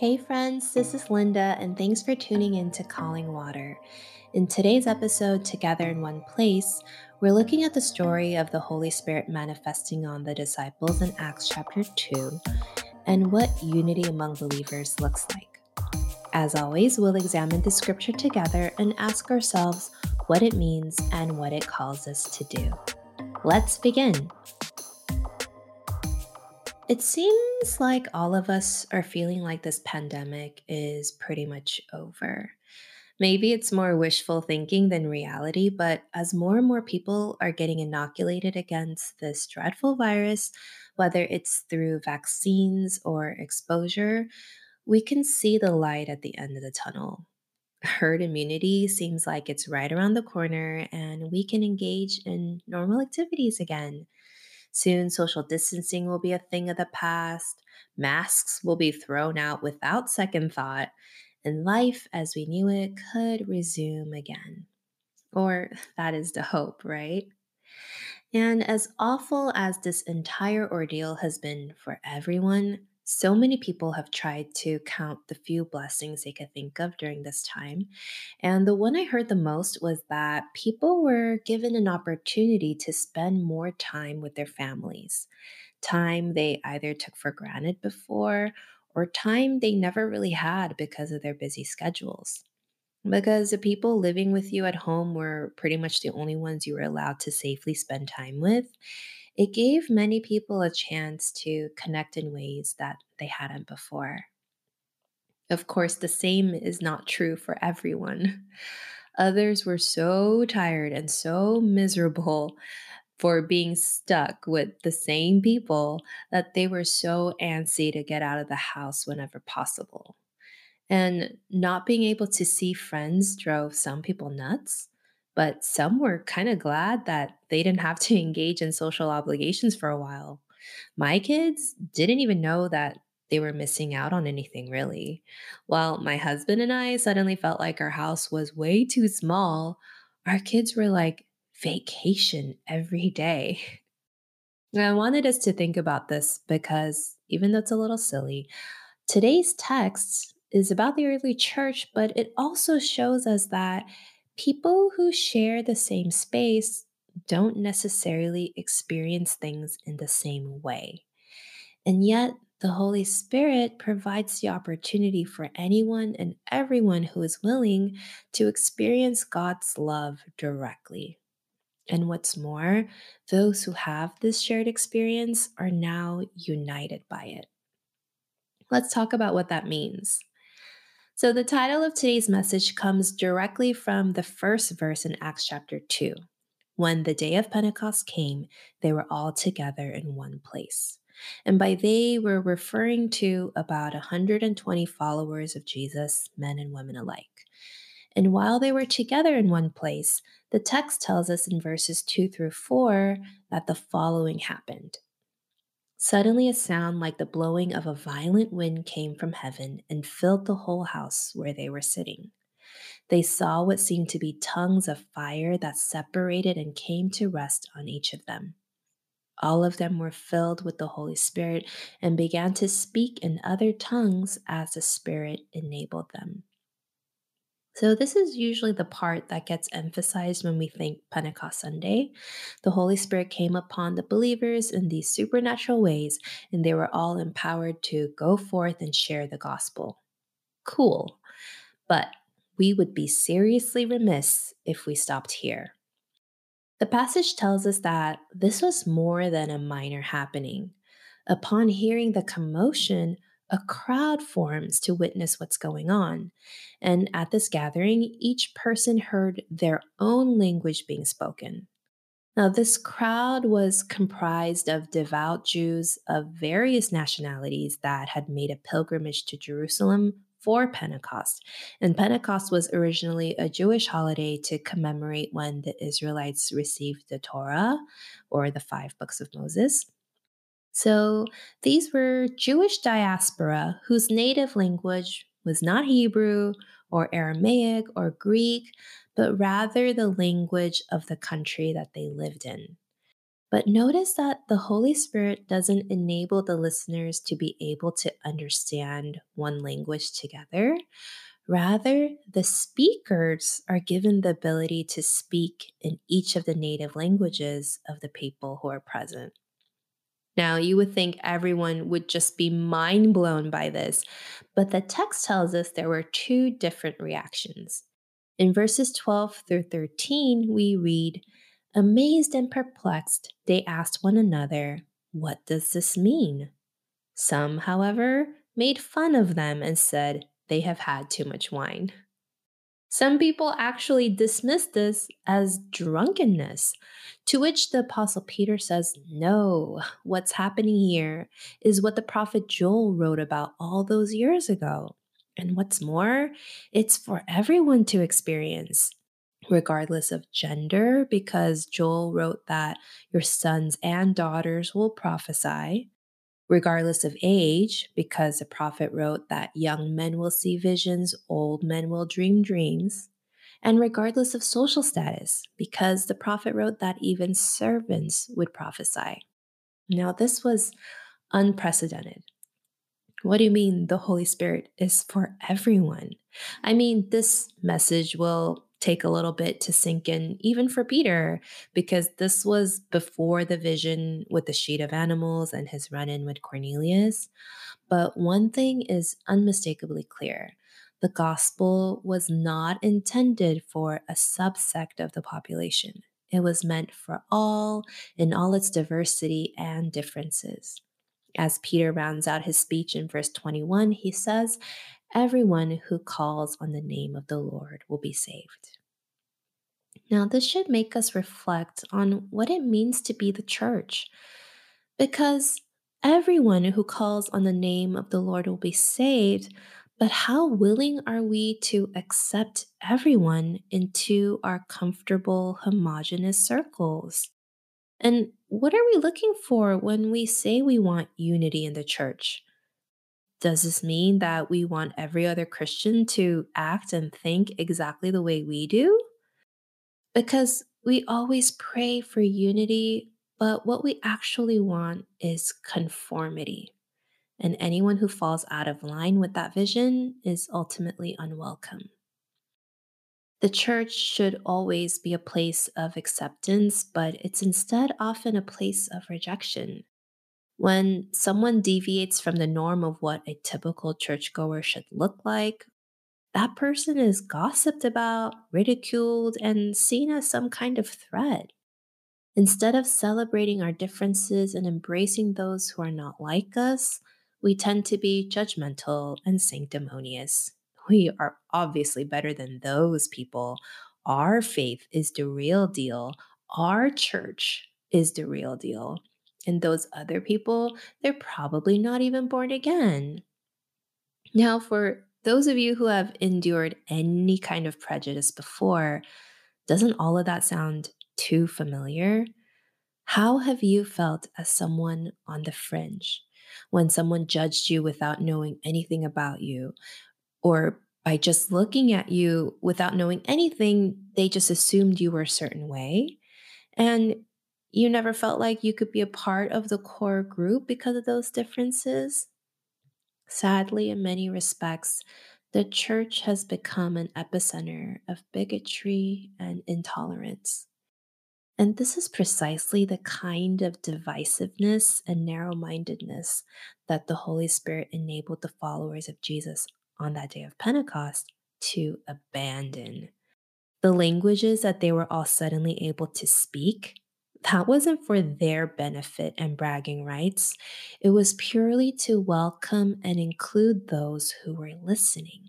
Hey, friends, this is Linda, and thanks for tuning in to Calling Water. In today's episode, Together in One Place, we're looking at the story of the Holy Spirit manifesting on the disciples in Acts chapter 2 and what unity among believers looks like. As always, we'll examine the scripture together and ask ourselves what it means and what it calls us to do. Let's begin. It seems like all of us are feeling like this pandemic is pretty much over. Maybe it's more wishful thinking than reality, but as more and more people are getting inoculated against this dreadful virus, whether it's through vaccines or exposure, we can see the light at the end of the tunnel. Herd immunity seems like it's right around the corner, and we can engage in normal activities again. Soon, social distancing will be a thing of the past, masks will be thrown out without second thought, and life as we knew it could resume again. Or that is the hope, right? And as awful as this entire ordeal has been for everyone, so many people have tried to count the few blessings they could think of during this time. And the one I heard the most was that people were given an opportunity to spend more time with their families, time they either took for granted before or time they never really had because of their busy schedules. Because the people living with you at home were pretty much the only ones you were allowed to safely spend time with it gave many people a chance to connect in ways that they hadn't before. Of course, the same is not true for everyone. Others were so tired and so miserable for being stuck with the same people that they were so antsy to get out of the house whenever possible. And not being able to see friends drove some people nuts but some were kind of glad that they didn't have to engage in social obligations for a while. My kids didn't even know that they were missing out on anything really. While my husband and I suddenly felt like our house was way too small, our kids were like vacation every day. I wanted us to think about this because even though it's a little silly, today's text is about the early church, but it also shows us that people who share the same space don't necessarily experience things in the same way. And yet, the Holy Spirit provides the opportunity for anyone and everyone who is willing to experience God's love directly. And what's more, those who have this shared experience are now united by it. Let's talk about what that means. So, the title of today's message comes directly from the first verse in Acts chapter 2. When the day of Pentecost came, they were all together in one place. And by they, we're referring to about 120 followers of Jesus, men and women alike. And while they were together in one place, the text tells us in verses 2 through 4 that the following happened. Suddenly, a sound like the blowing of a violent wind came from heaven and filled the whole house where they were sitting. They saw what seemed to be tongues of fire that separated and came to rest on each of them. All of them were filled with the Holy Spirit and began to speak in other tongues as the Spirit enabled them. So, this is usually the part that gets emphasized when we think Pentecost Sunday. The Holy Spirit came upon the believers in these supernatural ways, and they were all empowered to go forth and share the gospel. Cool. But we would be seriously remiss if we stopped here. The passage tells us that this was more than a minor happening. Upon hearing the commotion, a crowd forms to witness what's going on. And at this gathering, each person heard their own language being spoken. Now, this crowd was comprised of devout Jews of various nationalities that had made a pilgrimage to Jerusalem for Pentecost. And Pentecost was originally a Jewish holiday to commemorate when the Israelites received the Torah, or the five books of Moses. So these were Jewish diaspora whose native language was not Hebrew or Aramaic or Greek, but rather the language of the country that they lived in. But notice that the Holy Spirit doesn't enable the listeners to be able to understand one language together. Rather, the speakers are given the ability to speak in each of the native languages of the people who are present. Now, you would think everyone would just be mind blown by this, but the text tells us there were two different reactions. In verses 12 through 13, we read, Amazed and perplexed, they asked one another, What does this mean? Some, however, made fun of them and said, They have had too much wine. Some people actually dismiss this as drunkenness, to which the Apostle Peter says, No, what's happening here is what the prophet Joel wrote about all those years ago. And what's more, it's for everyone to experience regardless of gender, because Joel wrote that your sons and daughters will prophesy, regardless of age, because the prophet wrote that young men will see visions, old men will dream dreams, and regardless of social status, because the prophet wrote that even servants would prophesy. Now, this was unprecedented. What do you mean the Holy Spirit is for everyone? I mean, this message will take a little bit to sink in, even for Peter, because this was before the vision with the sheet of animals and his run in with Cornelius. But one thing is unmistakably clear the gospel was not intended for a subsect of the population. It was meant for all in all its diversity and differences. As Peter rounds out his speech in verse 21, he says, Everyone who calls on the name of the Lord will be saved. Now, this should make us reflect on what it means to be the church, because everyone who calls on the name of the Lord will be saved. But how willing are we to accept everyone into our comfortable, homogenous circles? And what are we looking for when we say we want unity in the church? Does this mean that we want every other Christian to act and think exactly the way we do? Because we always pray for unity, but what we actually want is conformity. And anyone who falls out of line with that vision is ultimately unwelcome. The church should always be a place of acceptance, but it's instead often a place of rejection. When someone deviates from the norm of what a typical churchgoer should look like, that person is gossiped about, ridiculed, and seen as some kind of threat. Instead of celebrating our differences and embracing those who are not like us, we tend to be judgmental and sanctimonious. We are obviously better than those people. Our faith is the real deal. Our church is the real deal. And those other people, they're probably not even born again. Now, for those of you who have endured any kind of prejudice before, doesn't all of that sound too familiar? How have you felt as someone on the fringe when someone judged you without knowing anything about you? Or by just looking at you without knowing anything, they just assumed you were a certain way. And you never felt like you could be a part of the core group because of those differences. Sadly, in many respects, the church has become an epicenter of bigotry and intolerance. And this is precisely the kind of divisiveness and narrow mindedness that the Holy Spirit enabled the followers of Jesus on that day of Pentecost to abandon. The languages that they were all suddenly able to speak, that wasn't for their benefit and bragging rights. It was purely to welcome and include those who were listening.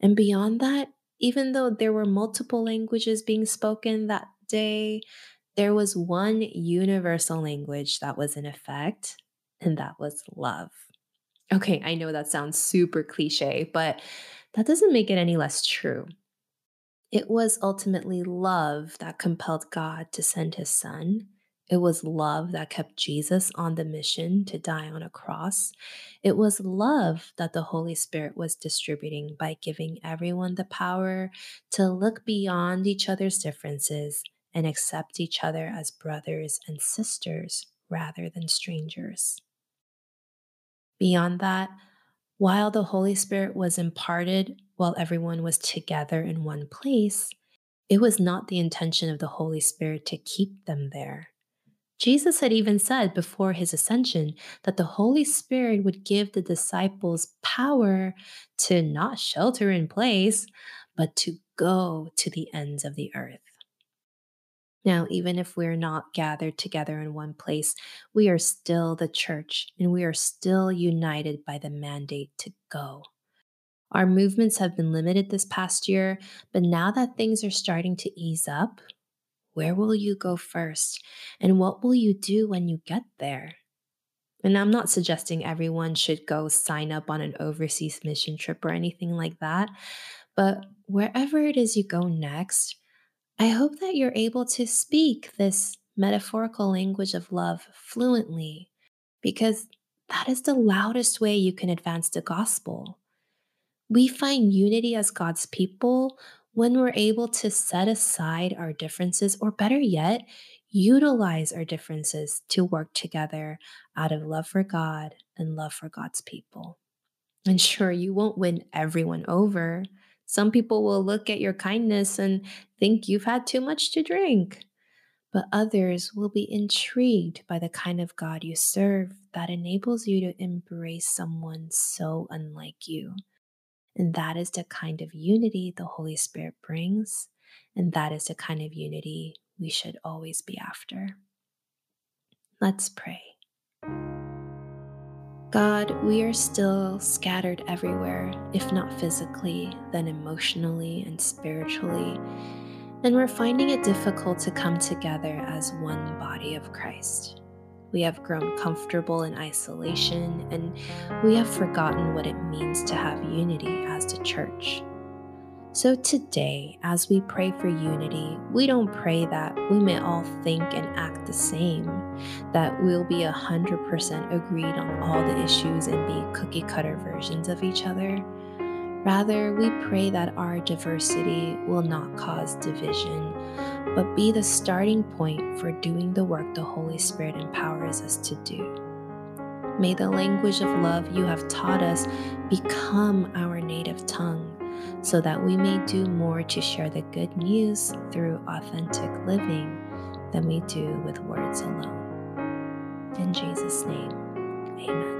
And beyond that, even though there were multiple languages being spoken that day, there was one universal language that was in effect, and that was love. Okay, I know that sounds super cliche, but that doesn't make it any less true. It was ultimately love that compelled God to send his son. It was love that kept Jesus on the mission to die on a cross. It was love that the Holy Spirit was distributing by giving everyone the power to look beyond each other's differences and accept each other as brothers and sisters rather than strangers. Beyond that, while the Holy Spirit was imparted while everyone was together in one place, it was not the intention of the Holy Spirit to keep them there. Jesus had even said before his ascension that the Holy Spirit would give the disciples power to not shelter in place, but to go to the ends of the earth. Now, even if we're not gathered together in one place, we are still the church and we are still united by the mandate to go. Our movements have been limited this past year, but now that things are starting to ease up, where will you go first? And what will you do when you get there? And I'm not suggesting everyone should go sign up on an overseas mission trip or anything like that, but wherever it is you go next, I hope that you're able to speak this metaphorical language of love fluently because that is the loudest way you can advance the gospel. We find unity as God's people when we're able to set aside our differences, or better yet, utilize our differences to work together out of love for God and love for God's people. And sure, you won't win everyone over. Some people will look at your kindness and think you've had too much to drink. But others will be intrigued by the kind of God you serve that enables you to embrace someone so unlike you and that is the kind of unity the Holy Spirit brings. And that is the kind of unity we should always be after. Let's pray. God, we are still scattered everywhere, if not physically, then emotionally and spiritually. And we're finding it difficult to come together as one body of Christ. We have grown comfortable in isolation, and we have forgotten what it means to have unity as the church. So today, as we pray for unity, we don't pray that we may all think and act the same, that we'll be 100% agreed on all the issues and be cookie cutter versions of each other. Rather, we pray that our diversity will not cause division, but be the starting point for doing the work the Holy Spirit empowers us to do. May the language of love you have taught us become our native tongue so that we may do more to share the good news through authentic living than we do with words alone. In Jesus' name, amen.